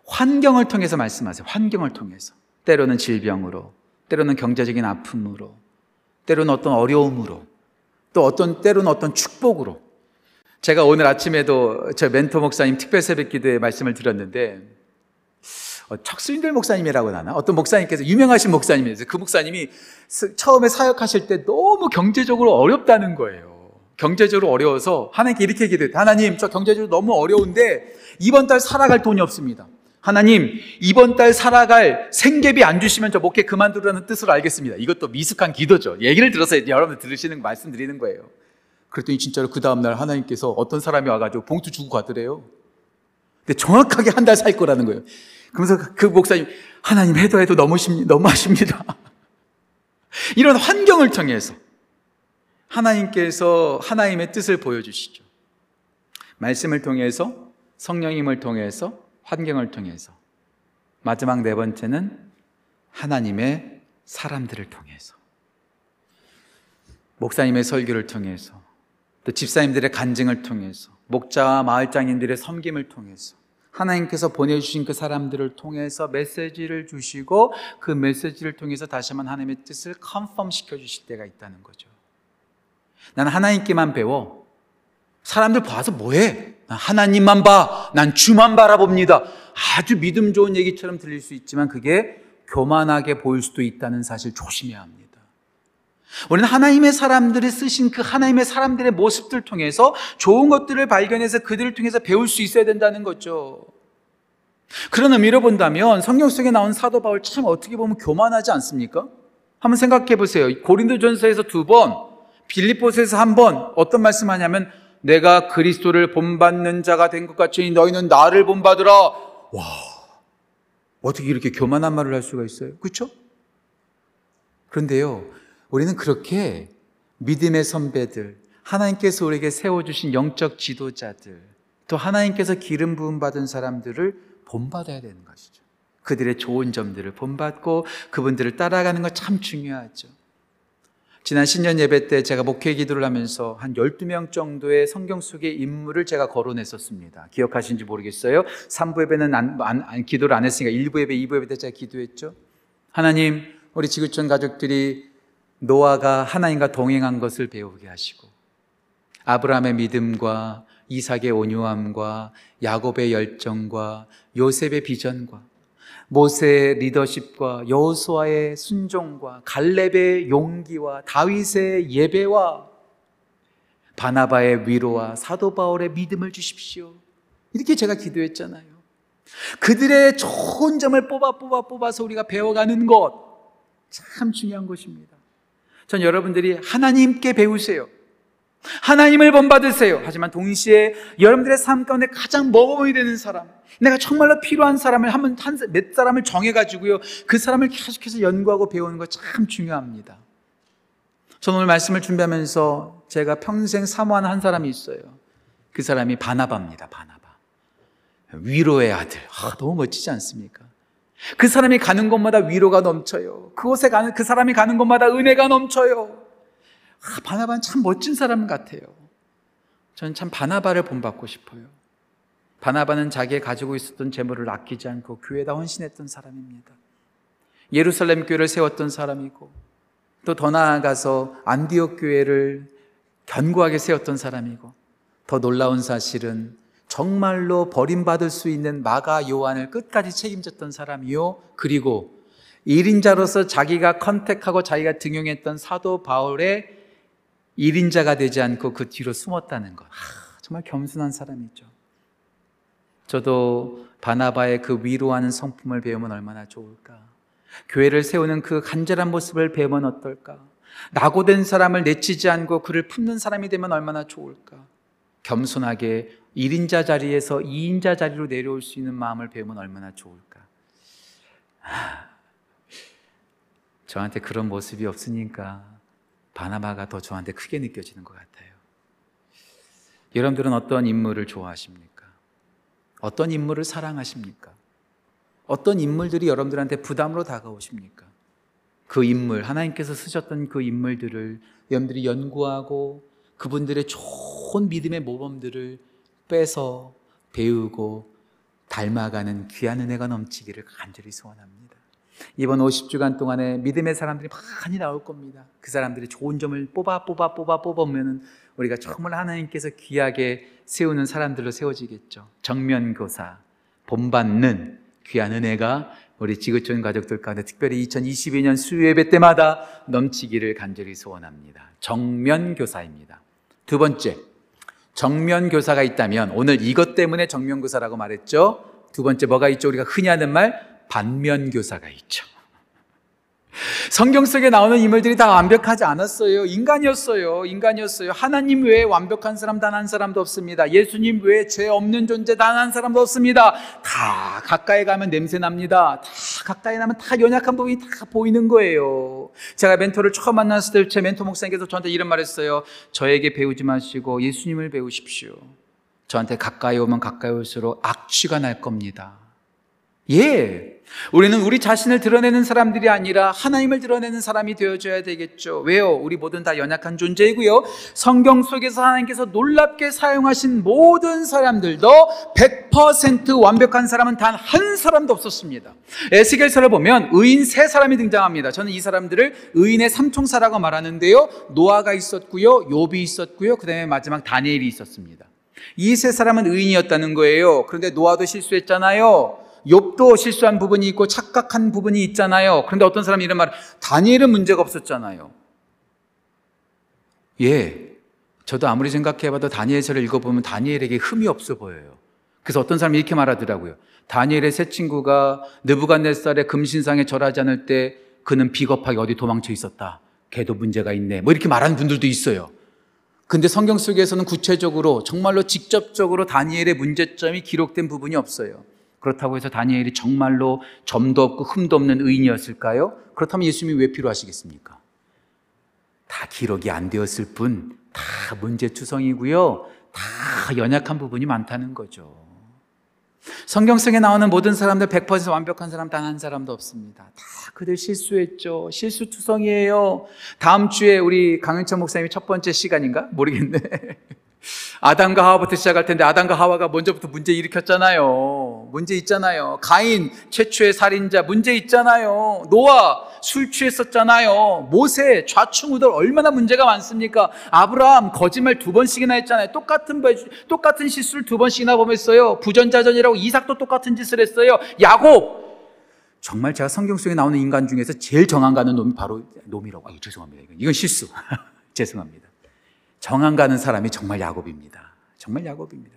환경을 통해서 말씀하세요. 환경을 통해서. 때로는 질병으로, 때로는 경제적인 아픔으로, 때로는 어떤 어려움으로, 또 어떤 때로는 어떤 축복으로. 제가 오늘 아침에도 저 멘토 목사님 특별 새벽 기도에 말씀을 드렸는데 어, 척수인들 목사님이라고 하나 어떤 목사님께서 유명하신 목사님이세요. 그 목사님이 처음에 사역하실 때 너무 경제적으로 어렵다는 거예요. 경제적으로 어려워서 하나님께 이렇게 기도했다. 하나님, 저 경제적으로 너무 어려운데 이번 달 살아갈 돈이 없습니다. 하나님, 이번 달 살아갈 생계비 안 주시면 저 목회 그만두라는 뜻으로 알겠습니다. 이것도 미숙한 기도죠. 얘기를 들어서 여러분들 들으시는 말씀 드리는 거예요. 그랬더니 진짜로 그 다음날 하나님께서 어떤 사람이 와가지고 봉투 주고 가더래요. 근데 정확하게 한 달 살 거라는 거예요. 그러면서 그 목사님, 하나님 해도 해도 너무십니다. 너무하십니다. 이런 환경을 통해서 하나님께서 하나님의 뜻을 보여주시죠. 말씀을 통해서, 성령님을 통해서, 환경을 통해서. 마지막 네 번째는 하나님의 사람들을 통해서 목사님의 설교를 통해서 또 집사님들의 간증을 통해서 목자와 마을장인들의 섬김을 통해서 하나님께서 보내주신 그 사람들을 통해서 메시지를 주시고 그 메시지를 통해서 다시 한번 하나님의 뜻을 컨펌 시켜주실 때가 있다는 거죠. 난 하나님께만 배워. 사람들 봐서 뭐해? 난 하나님만 봐. 난 주만 바라봅니다. 아주 믿음 좋은 얘기처럼 들릴 수 있지만 그게 교만하게 보일 수도 있다는 사실 조심해야 합니다. 우리는 하나님의 사람들이 쓰신 그 하나님의 사람들의 모습들 통해서 좋은 것들을 발견해서 그들을 통해서 배울 수 있어야 된다는 거죠. 그런 의미로 본다면 성경 속에 나온 사도 바울 참 어떻게 보면 교만하지 않습니까? 한번 생각해 보세요. 고린도전서에서 두 번, 빌립보서에서 한 번 어떤 말씀하냐면 내가 그리스도를 본받는 자가 된 것 같으니 너희는 나를 본받으라. 와, 어떻게 이렇게 교만한 말을 할 수가 있어요? 그렇죠? 그런데요, 우리는 그렇게 믿음의 선배들, 하나님께서 우리에게 세워주신 영적 지도자들, 또 하나님께서 기름 부음 받은 사람들을 본받아야 되는 것이죠. 그들의 좋은 점들을 본받고 그분들을 따라가는 것참 중요하죠. 지난 신년 예배 때 제가 목회 기도를 하면서 한 12명 정도의 성경 속의 인물을 제가 거론했었습니다. 기억하시는지 모르겠어요. 3부 예배는 안, 안, 안, 기도를 안 했으니까 1부 예배, 2부 예배 때 제가 기도했죠. 하나님, 우리 지구촌 가족들이 노아가 하나님과 동행한 것을 배우게 하시고 아브라함의 믿음과 이삭의 온유함과 야곱의 열정과 요셉의 비전과 모세의 리더십과 여호수아의 순종과 갈렙의 용기와 다윗의 예배와 바나바의 위로와 사도 바울의 믿음을 주십시오. 이렇게 제가 기도했잖아요. 그들의 좋은 점을 뽑아 뽑아 뽑아서 우리가 배워가는 것 참 중요한 것입니다. 전 여러분들이 하나님께 배우세요. 하나님을 본받으세요. 하지만 동시에 여러분들의 삶 가운데 가장 먹어야 되는 사람, 내가 정말로 필요한 사람을 한, 한, 몇 사람을 정해가지고요. 그 사람을 계속해서 연구하고 배우는 거 참 중요합니다. 저는 오늘 말씀을 준비하면서 제가 평생 사모하는 한 사람이 있어요. 그 사람이 바나바입니다. 바나바. 위로의 아들. 아, 너무 멋지지 않습니까? 그 사람이 가는 곳마다 위로가 넘쳐요. 그곳에 가는, 그 사람이 가는 곳마다 은혜가 넘쳐요. 아, 바나바는 참 멋진 사람 같아요. 저는 참 바나바를 본받고 싶어요. 바나바는 자기가 가지고 있었던 재물을 아끼지 않고 교회에다 헌신했던 사람입니다. 예루살렘 교회를 세웠던 사람이고 또 더 나아가서 안디옥 교회를 견고하게 세웠던 사람이고 더 놀라운 사실은 정말로 버림받을 수 있는 마가 요한을 끝까지 책임졌던 사람이요. 그리고 1인자로서 자기가 컨택하고 자기가 등용했던 사도 바울의 1인자가 되지 않고 그 뒤로 숨었다는 것. 하, 정말 겸손한 사람이죠. 저도 바나바의 그 위로하는 성품을 배우면 얼마나 좋을까. 교회를 세우는 그 간절한 모습을 배우면 어떨까. 낙오된 사람을 내치지 않고 그를 품는 사람이 되면 얼마나 좋을까. 겸손하게 1인자 자리에서 2인자 자리로 내려올 수 있는 마음을 배우면 얼마나 좋을까. 저한테 그런 모습이 없으니까 바나바가 더 저한테 크게 느껴지는 것 같아요. 여러분들은 어떤 인물을 좋아하십니까? 어떤 인물을 사랑하십니까? 어떤 인물들이 여러분들한테 부담으로 다가오십니까? 그 인물, 하나님께서 쓰셨던 그 인물들을 여러분들이 연구하고 그분들의 좋은 믿음의 모범들을 빼서 배우고 닮아가는 귀한 은혜가 넘치기를 간절히 소원합니다. 이번 50주간 동안에 믿음의 사람들이 많이 나올 겁니다. 그 사람들이 좋은 점을 뽑아 뽑아 뽑아 뽑으면 우리가 정말 하나님께서 귀하게 세우는 사람들로 세워지겠죠. 정면교사, 본받는 귀한 은혜가 우리 지구촌 가족들 가운데 특별히 2022년 수요예배 때마다 넘치기를 간절히 소원합니다. 정면 교사입니다. 두 번째, 정면 교사가 있다면 오늘 이것 때문에 정면 교사라고 말했죠. 두 번째 뭐가 있죠? 우리가 흔히 하는 말 반면 교사가 있죠. 성경 속에 나오는 인물들이 다 완벽하지 않았어요. 인간이었어요. 인간이었어요. 하나님 외에 완벽한 사람 단 한 사람도 없습니다. 예수님 외에 죄 없는 존재 단 한 사람도 없습니다. 다 가까이 가면 냄새 납니다. 다 가까이 나면 다 연약한 부분이 다 보이는 거예요. 제가 멘토를 처음 만났을 때 제 멘토 목사님께서 저한테 이런 말 했어요. 저에게 배우지 마시고 예수님을 배우십시오. 저한테 가까이 오면 가까이 올수록 악취가 날 겁니다. 예. 우리는 우리 자신을 드러내는 사람들이 아니라 하나님을 드러내는 사람이 되어줘야 되겠죠. 왜요? 우리 모든 다 연약한 존재이고요. 성경 속에서 하나님께서 놀랍게 사용하신 모든 사람들도 100% 완벽한 사람은 단 한 사람도 없었습니다. 에스겔서를 보면 의인 세 사람이 등장합니다. 저는 이 사람들을 의인의 삼총사라고 말하는데요. 노아가 있었고요. 욥이 있었고요. 그 다음에 마지막 다니엘이 있었습니다. 이 세 사람은 의인이었다는 거예요. 그런데 노아도 실수했잖아요. 욥도 실수한 부분이 있고 착각한 부분이 있잖아요. 그런데 어떤 사람이 이런 말, 다니엘은 문제가 없었잖아요. 예. 저도 아무리 생각해봐도 다니엘서를 읽어보면 다니엘에게 흠이 없어 보여요. 그래서 어떤 사람이 이렇게 말하더라고요. 다니엘의 새 친구가 느부갓네살의 금신상에 절하지 않을 때 그는 비겁하게 어디 도망쳐 있었다. 걔도 문제가 있네. 뭐 이렇게 말하는 분들도 있어요. 근데 성경 속에서는 구체적으로 정말로 직접적으로 다니엘의 문제점이 기록된 부분이 없어요. 그렇다고 해서 다니엘이 정말로 점도 없고 흠도 없는 의인이었을까요? 그렇다면 예수님이 왜 필요하시겠습니까? 다 기록이 안 되었을 뿐, 다 문제투성이고요. 다 연약한 부분이 많다는 거죠. 성경성에 나오는 모든 사람들 100% 완벽한 사람 단 한 사람도 없습니다. 다 그들 실수했죠. 실수투성이에요. 다음 주에 우리 강윤철 목사님이 첫 번째 시간인가? 모르겠네. 아담과 하와부터 시작할 텐데 아담과 하와가 먼저부터 문제 일으켰잖아요. 문제 있잖아요. 가인 최초의 살인자 문제 있잖아요. 노아 술 취했었잖아요. 모세 좌충우돌 얼마나 문제가 많습니까? 아브라함 거짓말 두 번씩이나 했잖아요. 똑같은 똑같은 실수를 두 번씩이나 범했어요. 부전자전이라고 이삭도 똑같은 짓을 했어요. 야곱 정말 제가 성경 속에 나오는 인간 중에서 제일 정한 가는 놈이 바로 놈이라고. 아, 죄송합니다. 이건 실수. 죄송합니다. 정한 가는 사람이 정말 야곱입니다. 정말 야곱입니다.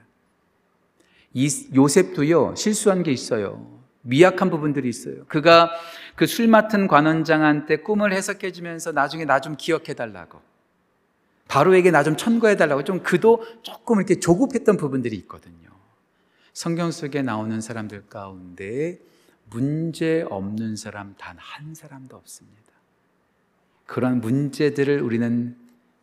이 요셉도요, 실수한 게 있어요. 미약한 부분들이 있어요. 그가 그 술 맡은 관원장한테 꿈을 해석해 주면서 나중에 나 좀 기억해 달라고. 바로에게 나 좀 천거해 달라고 좀 그도 조금 이렇게 조급했던 부분들이 있거든요. 성경 속에 나오는 사람들 가운데 문제 없는 사람 단 한 사람도 없습니다. 그런 문제들을 우리는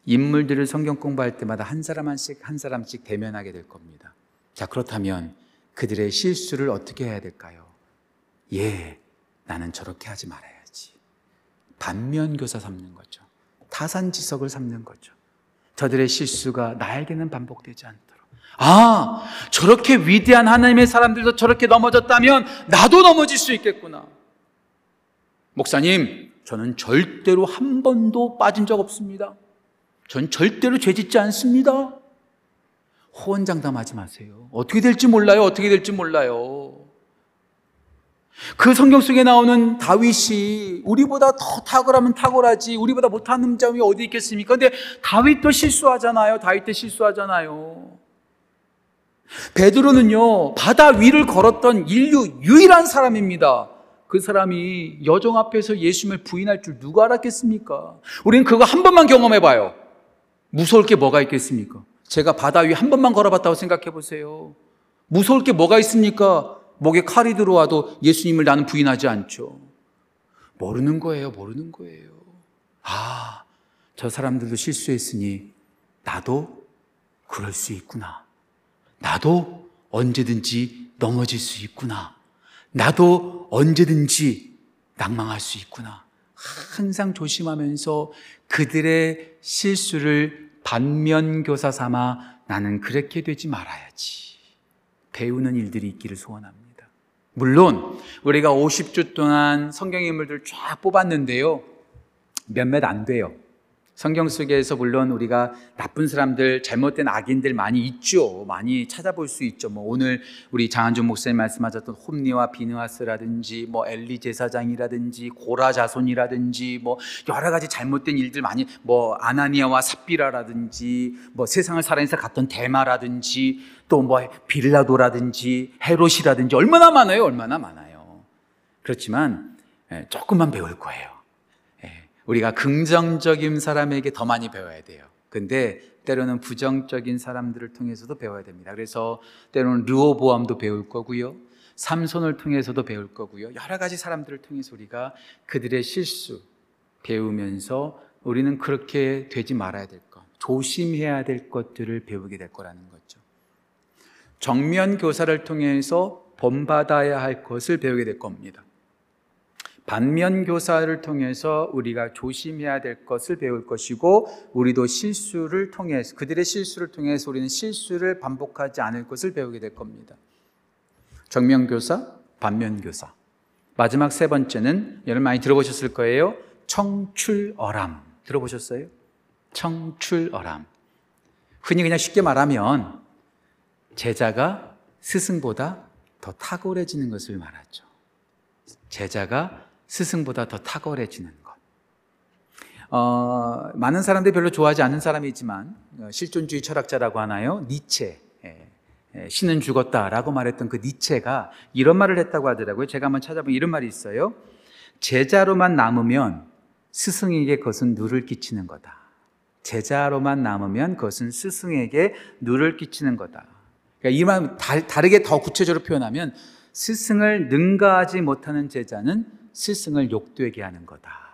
인물들을 성경 공부할 때마다 한 사람 한씩 한 사람씩 대면하게 될 겁니다. 자, 그렇다면 그들의 실수를 어떻게 해야 될까요? 예, 나는 저렇게 하지 말아야지. 반면 교사 삼는 거죠. 타산지석을 삼는 거죠. 저들의 실수가 나에게는 반복되지 않도록. 아, 저렇게 위대한 하나님의 사람들도 저렇게 넘어졌다면 나도 넘어질 수 있겠구나. 목사님, 저는 절대로 한 번도 빠진 적 없습니다. 전 절대로 죄 짓지 않습니다. 호언장담하지 마세요. 어떻게 될지 몰라요. 어떻게 될지 몰라요. 그 성경 속에 나오는 다윗이 우리보다 더 탁월하면 탁월하지 우리보다 못하는 점이 어디 있겠습니까? 근데 다윗도 실수하잖아요. 다윗도 실수하잖아요. 베드로는요 바다 위를 걸었던 인류 유일한 사람입니다. 그 사람이 여정 앞에서 예수님을 부인할 줄 누가 알았겠습니까? 우리는 그거 한 번만 경험해 봐요. 무서울 게 뭐가 있겠습니까? 제가 바다 위한 번만 걸어봤다고 생각해 보세요. 무서울 게 뭐가 있습니까? 목에 칼이 들어와도 예수님을 나는 부인하지 않죠. 모르는 거예요, 모르는 거예요. 아, 저 사람들도 실수했으니 나도 그럴 수 있구나. 나도 언제든지 넘어질 수 있구나. 나도 언제든지 낭망할 수 있구나. 항상 조심하면서 그들의 실수를 반면 교사 삼아 나는 그렇게 되지 말아야지. 배우는 일들이 있기를 소원합니다. 물론 우리가 50주 동안 성경 인물들 쫙 뽑았는데요. 몇몇 안 돼요. 성경 속에서 물론 우리가 나쁜 사람들, 잘못된 악인들 많이 있죠. 많이 찾아볼 수 있죠. 뭐 오늘 우리 장한준 목사님 말씀하셨던 홈리와 비느하스라든지 뭐 엘리 제사장이라든지 고라 자손이라든지 뭐 여러 가지 잘못된 일들 많이 뭐 아나니아와 삽비라라든지 뭐 세상을 살아내서 갔던 대마라든지 또 뭐 빌라도라든지 헤롯이라든지 얼마나 많아요. 얼마나 많아요. 그렇지만 예, 조금만 배울 거예요. 우리가 긍정적인 사람에게 더 많이 배워야 돼요. 근데 때로는 부정적인 사람들을 통해서도 배워야 됩니다. 그래서 때로는 르오보암도 배울 거고요. 삼손을 통해서도 배울 거고요. 여러 가지 사람들을 통해서 우리가 그들의 실수 배우면서 우리는 그렇게 되지 말아야 될 것, 조심해야 될 것들을 배우게 될 거라는 거죠. 정면 교사를 통해서 본받아야 할 것을 배우게 될 겁니다. 반면 교사를 통해서 우리가 조심해야 될 것을 배울 것이고 우리도 실수를 통해서 그들의 실수를 통해서 우리는 실수를 반복하지 않을 것을 배우게 될 겁니다. 정면 교사, 반면 교사. 마지막 세 번째는 여러분 많이 들어보셨을 거예요. 청출어람. 들어보셨어요? 청출어람. 흔히 그냥 쉽게 말하면 제자가 스승보다 더 탁월해지는 것을 말하죠. 제자가 스승보다 더 탁월해지는 것. 어, 많은 사람들이 별로 좋아하지 않는 사람이지만 어, 실존주의 철학자라고 하나요? 니체. 예, 예, 신은 죽었다라고 말했던 그 니체가 이런 말을 했다고 하더라고요. 제가 한번 찾아보면 이런 말이 있어요. 제자로만 남으면 스승에게 그것은 누를 끼치는 거다. 제자로만 남으면 그것은 스승에게 누를 끼치는 거다. 그러니까 이말 다르게 더 구체적으로 표현하면 스승을 능가하지 못하는 제자는 스승을 욕되게 하는 거다.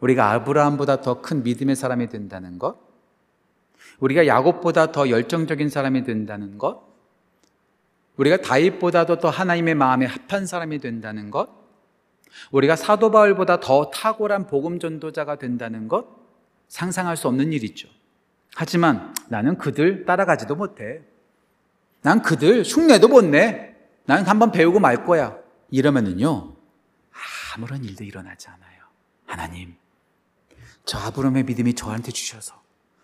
우리가 아브라함보다 더 큰 믿음의 사람이 된다는 것, 우리가 야곱보다 더 열정적인 사람이 된다는 것, 우리가 다윗보다도 더 하나님의 마음에 합한 사람이 된다는 것, 우리가 사도 바울보다 더 탁월한 복음 전도자가 된다는 것, 상상할 수 없는 일이죠. 하지만 나는 그들 따라가지도 못해. 난 그들 흉내도 못 내. 나는 한번 배우고 말 거야. 이러면은요, 아무런 일도 일어나지 않아요. 하나님, 저 아브라함의 믿음이 저한테 주셔서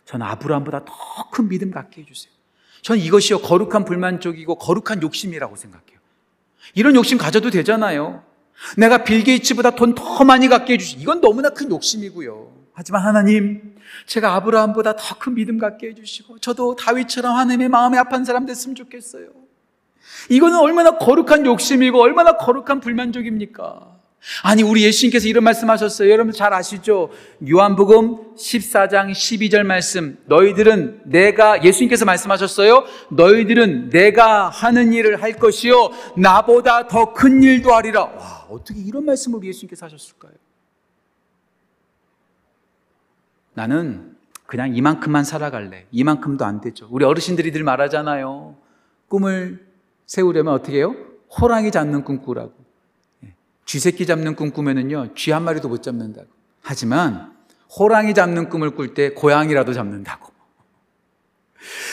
저는 아브라함보다 더 큰 믿음 갖게 해주세요. 저는 이것이요, 거룩한 불만족이고 거룩한 욕심이라고 생각해요. 이런 욕심 가져도 되잖아요. 내가 빌 게이츠보다 돈 더 많이 갖게 해주시 이건 너무나 큰 욕심이고요. 하지만 하나님, 제가 아브라함보다 더 큰 믿음 갖게 해주시고, 저도 다윗처럼 하나님의 마음에 합한 사람 됐으면 좋겠어요. 이거는 얼마나 거룩한 욕심이고, 얼마나 거룩한 불만족입니까? 아니, 우리 예수님께서 이런 말씀 하셨어요. 여러분 잘 아시죠? 요한복음 14장 12절 말씀. 너희들은 내가, 예수님께서 말씀하셨어요. 너희들은 내가 하는 일을 할 것이요. 나보다 더 큰 일도 하리라. 와, 어떻게 이런 말씀을 우리 예수님께서 하셨을까요? 나는 그냥 이만큼만 살아갈래. 이만큼도 안 되죠. 우리 어르신들이 늘 말하잖아요. 꿈을 세우려면 어떻게 해요? 호랑이 잡는 꿈 꾸라고. 예. 쥐새끼 잡는 꿈 꾸면은요, 쥐 한 마리도 못 잡는다고. 하지만, 호랑이 잡는 꿈을 꿀 때 고양이라도 잡는다고.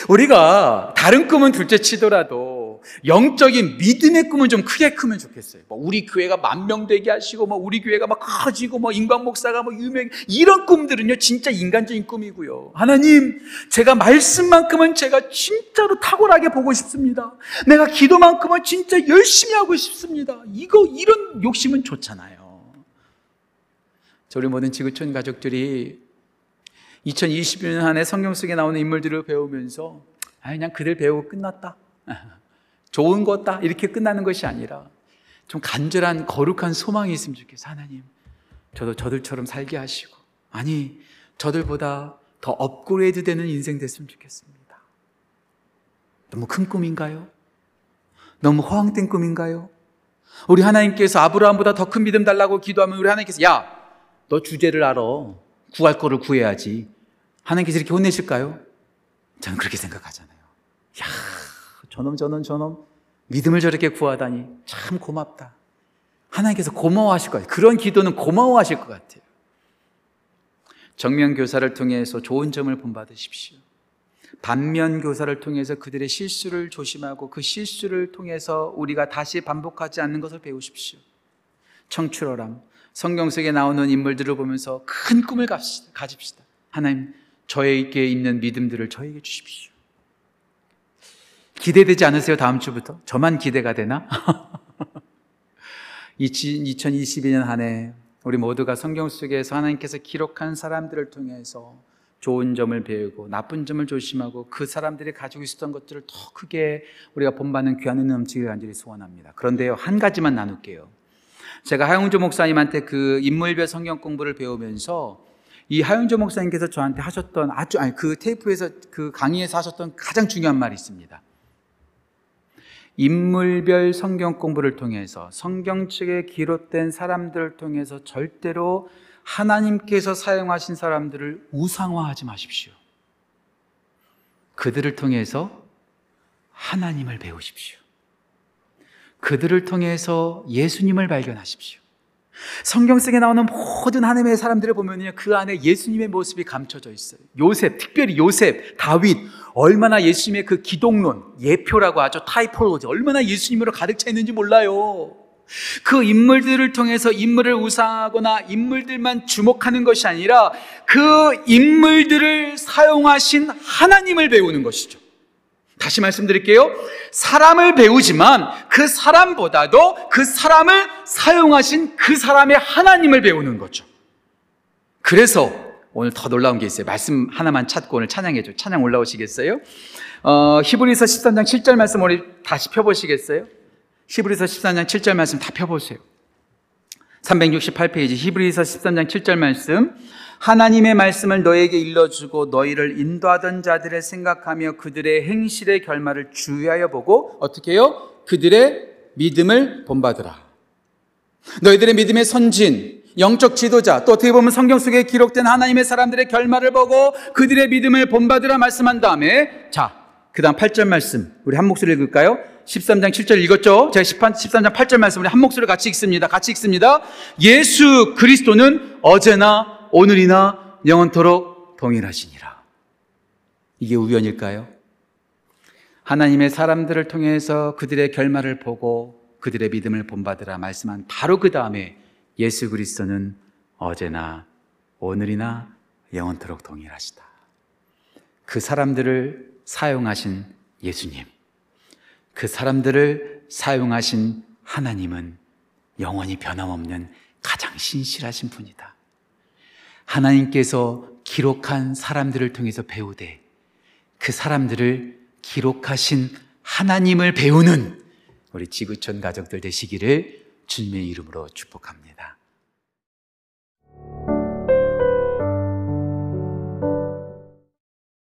우리가 다른 꿈은 둘째 치더라도 영적인 믿음의 꿈은 좀 크게 크면 좋겠어요. 뭐 우리 교회가 만명 되게 하시고, 뭐 우리 교회가 막 커지고, 뭐 인광 목사가 뭐 유명 이런 꿈들은요 진짜 인간적인 꿈이고요. 하나님, 제가 말씀만큼은 제가 진짜로 탁월하게 보고 싶습니다. 내가 기도만큼은 진짜 열심히 하고 싶습니다. 이거 이런 욕심은 좋잖아요. 저희 모든 지구촌 가족들이 2021년 한해 성경 속에 나오는 인물들을 배우면서 아 그냥 그들 배우고 끝났다. 좋은 거다 이렇게 끝나는 것이 아니라 좀 간절한 거룩한 소망이 있으면 좋겠어 하나님 저도 저들처럼 살게 하시고 아니 저들보다 더 업그레이드 되는 인생 됐으면 좋겠습니다 너무 큰 꿈인가요? 너무 허황된 꿈인가요? 우리 하나님께서 아브라함보다 더 큰 믿음 달라고 기도하면 우리 하나님께서 야 너 주제를 알아 구할 거를 구해야지 하나님께서 이렇게 혼내실까요? 저는 그렇게 생각하잖아요 야 저놈, 저놈, 저놈. 믿음을 저렇게 구하다니 참 고맙다. 하나님께서 고마워하실 거예요. 그런 기도는 고마워하실 것 같아요. 정면 교사를 통해서 좋은 점을 본받으십시오. 반면 교사를 통해서 그들의 실수를 조심하고 그 실수를 통해서 우리가 다시 반복하지 않는 것을 배우십시오. 청출어람, 성경 속에 나오는 인물들을 보면서 큰 꿈을 가집시다. 하나님, 저에게 있는 믿음들을 저에게 주십시오. 기대되지 않으세요? 다음 주부터? 저만 기대가 되나? 2022년 한 해 우리 모두가 성경 속에서 하나님께서 기록한 사람들을 통해서 좋은 점을 배우고 나쁜 점을 조심하고 그 사람들이 가지고 있었던 것들을 더 크게 우리가 본받는 귀한 은혜 넘치게 간절히 소원합니다. 그런데요, 한 가지만 나눌게요. 제가 하영조 목사님한테 그 인물별 성경 공부를 배우면서 이 하영조 목사님께서 저한테 하셨던 아주, 아니, 그 테이프에서 그 강의에서 하셨던 가장 중요한 말이 있습니다. 인물별 성경 공부를 통해서 성경책에 기록된 사람들을 통해서 절대로 하나님께서 사용하신 사람들을 우상화하지 마십시오. 그들을 통해서 하나님을 배우십시오. 그들을 통해서 예수님을 발견하십시오. 성경 속에 나오는 모든 하나님의 사람들을 보면요. 그 안에 예수님의 모습이 감춰져 있어요. 요셉, 특별히 요셉, 다윗, 얼마나 예수님의 그 기독론, 예표라고 하죠. 타이폴로지, 얼마나 예수님으로 가득 차 있는지 몰라요. 그 인물들을 통해서 인물을 우상하거나 인물들만 주목하는 것이 아니라 그 인물들을 사용하신 하나님을 배우는 것이죠. 다시 말씀드릴게요. 사람을 배우지만 그 사람보다도 그 사람을 사용하신 그 사람의 하나님을 배우는 거죠. 그래서 오늘 더 놀라운 게 있어요. 말씀 하나만 찾고 오늘 찬양해줘. 찬양 올라오시겠어요? 어, 히브리서 13장 7절 말씀 우리 다시 펴보시겠어요? 히브리서 13장 7절 말씀 다 펴보세요. 368페이지 히브리서 13장 7절 말씀 하나님의 말씀을 너에게 일러주고 너희를 인도하던 자들을 생각하며 그들의 행실의 결말을 주의하여 보고 어떻게 해요? 그들의 믿음을 본받으라. 너희들의 믿음의 선진, 영적 지도자, 또 어떻게 보면 성경 속에 기록된 하나님의 사람들의 결말을 보고 그들의 믿음을 본받으라 말씀한 다음에 자, 그 다음 8절 말씀 우리 한 목소리 읽을까요? 13장 7절 읽었죠? 제가 13장 8절 말씀 우리 한 목소리 같이 읽습니다. 같이 읽습니다. 예수 그리스도는 어제나 오늘이나 영원토록 동일하시니라. 이게 우연일까요? 하나님의 사람들을 통해서 그들의 결말을 보고 그들의 믿음을 본받으라 말씀한 바로 그 다음에 예수 그리스도는 어제나 오늘이나 영원토록 동일하시다. 그 사람들을 사용하신 예수님, 그 사람들을 사용하신 하나님은 영원히 변함없는 가장 신실하신 분이다. 하나님께서 기록한 사람들을 통해서 배우되 그 사람들을 기록하신 하나님을 배우는 우리 지구촌 가족들 되시기를 주님의 이름으로 축복합니다.